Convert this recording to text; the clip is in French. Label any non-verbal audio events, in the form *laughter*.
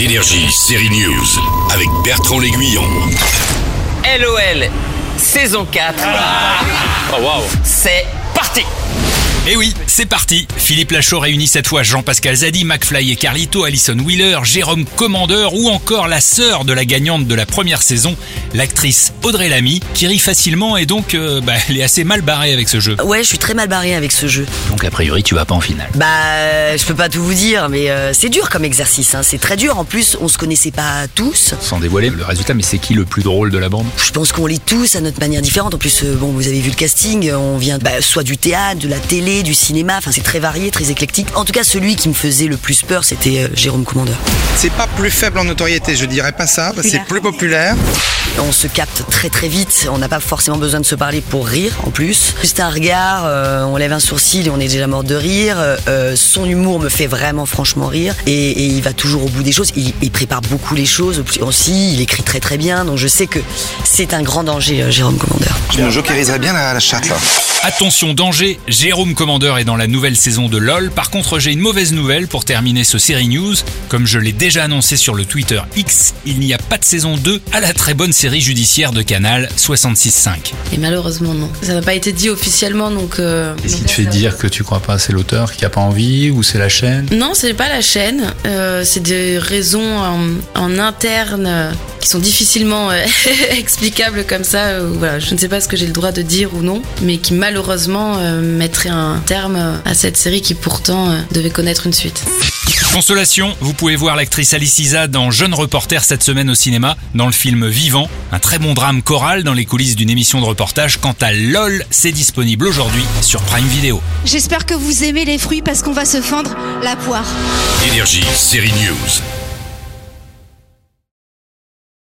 Énergie, série News, avec Bertrand L'Aiguillon. LOL, saison 4. Oh waouh C'est parti Et Eh oui, c'est parti. Philippe Lachaud réunit cette fois Jean-Pascal Zadi, McFly et Carlito, Alison Wheeler, Jérôme Commandeur ou encore la sœur de la gagnante de la première saison, l'actrice Audrey Lamy, qui rit facilement et donc euh, bah, elle est assez mal barrée avec ce jeu. Ouais, je suis très mal barré avec ce jeu. Donc a priori tu vas pas en finale. Bah, je peux pas tout vous dire, mais euh, c'est dur comme exercice. Hein. C'est très dur. En plus, on se connaissait pas tous. Sans dévoiler le résultat, mais c'est qui le plus drôle de la bande? Je pense qu'on lit tous à notre manière différente. En plus, euh, bon, vous avez vu le casting. On vient bah, soit du théâtre, de la télé, du cinéma. Enfin, c'est très varié, très éclectique. En tout cas, celui qui me faisait le plus peur, c'était euh, Jérôme Commandeur. C'est pas plus faible en notoriété, je dirais pas ça, c'est plus populaire. On se capte très très vite. On n'a pas forcément besoin de se parler pour rire. En plus, juste un regard, euh, on lève un sourcil et on est déjà mort de rire. Euh, son humour me fait vraiment franchement rire et, et il va toujours au bout des choses. Il, il prépare beaucoup les choses aussi. Il écrit très très bien. Donc je sais que c'est un grand danger, Jérôme Commandeur. Je me jokeriserais bien la, la chatte là. Attention danger, Jérôme Commandeur est dans la nouvelle saison de LOL. Par contre, j'ai une mauvaise nouvelle pour terminer ce série news. Comme je l'ai déjà annoncé sur le Twitter X, il n'y a pas de saison 2 à la très bonne série judiciaire de Canal 66.5. Et malheureusement, non. Ça n'a pas été dit officiellement, donc. euh, Qu'est-ce qui te fait dire que tu crois pas? C'est l'auteur qui a pas envie ou c'est la chaîne? Non, c'est pas la chaîne. euh, c'est des raisons en, en interne euh, qui sont difficilement euh, *laughs* explicables comme ça. voilà, je ne sais pas ce que j'ai le droit de dire ou non, mais qui malheureusement euh, mettraient un terme à cette série qui pourtant euh, devait connaître une suite. Consolation, vous pouvez voir l'actrice Alice Isa dans Jeune reporter cette semaine au cinéma, dans le film Vivant, un très bon drame choral dans les coulisses d'une émission de reportage. Quant à LOL, c'est disponible aujourd'hui sur Prime Video. J'espère que vous aimez les fruits parce qu'on va se fendre la poire. Énergie, série News.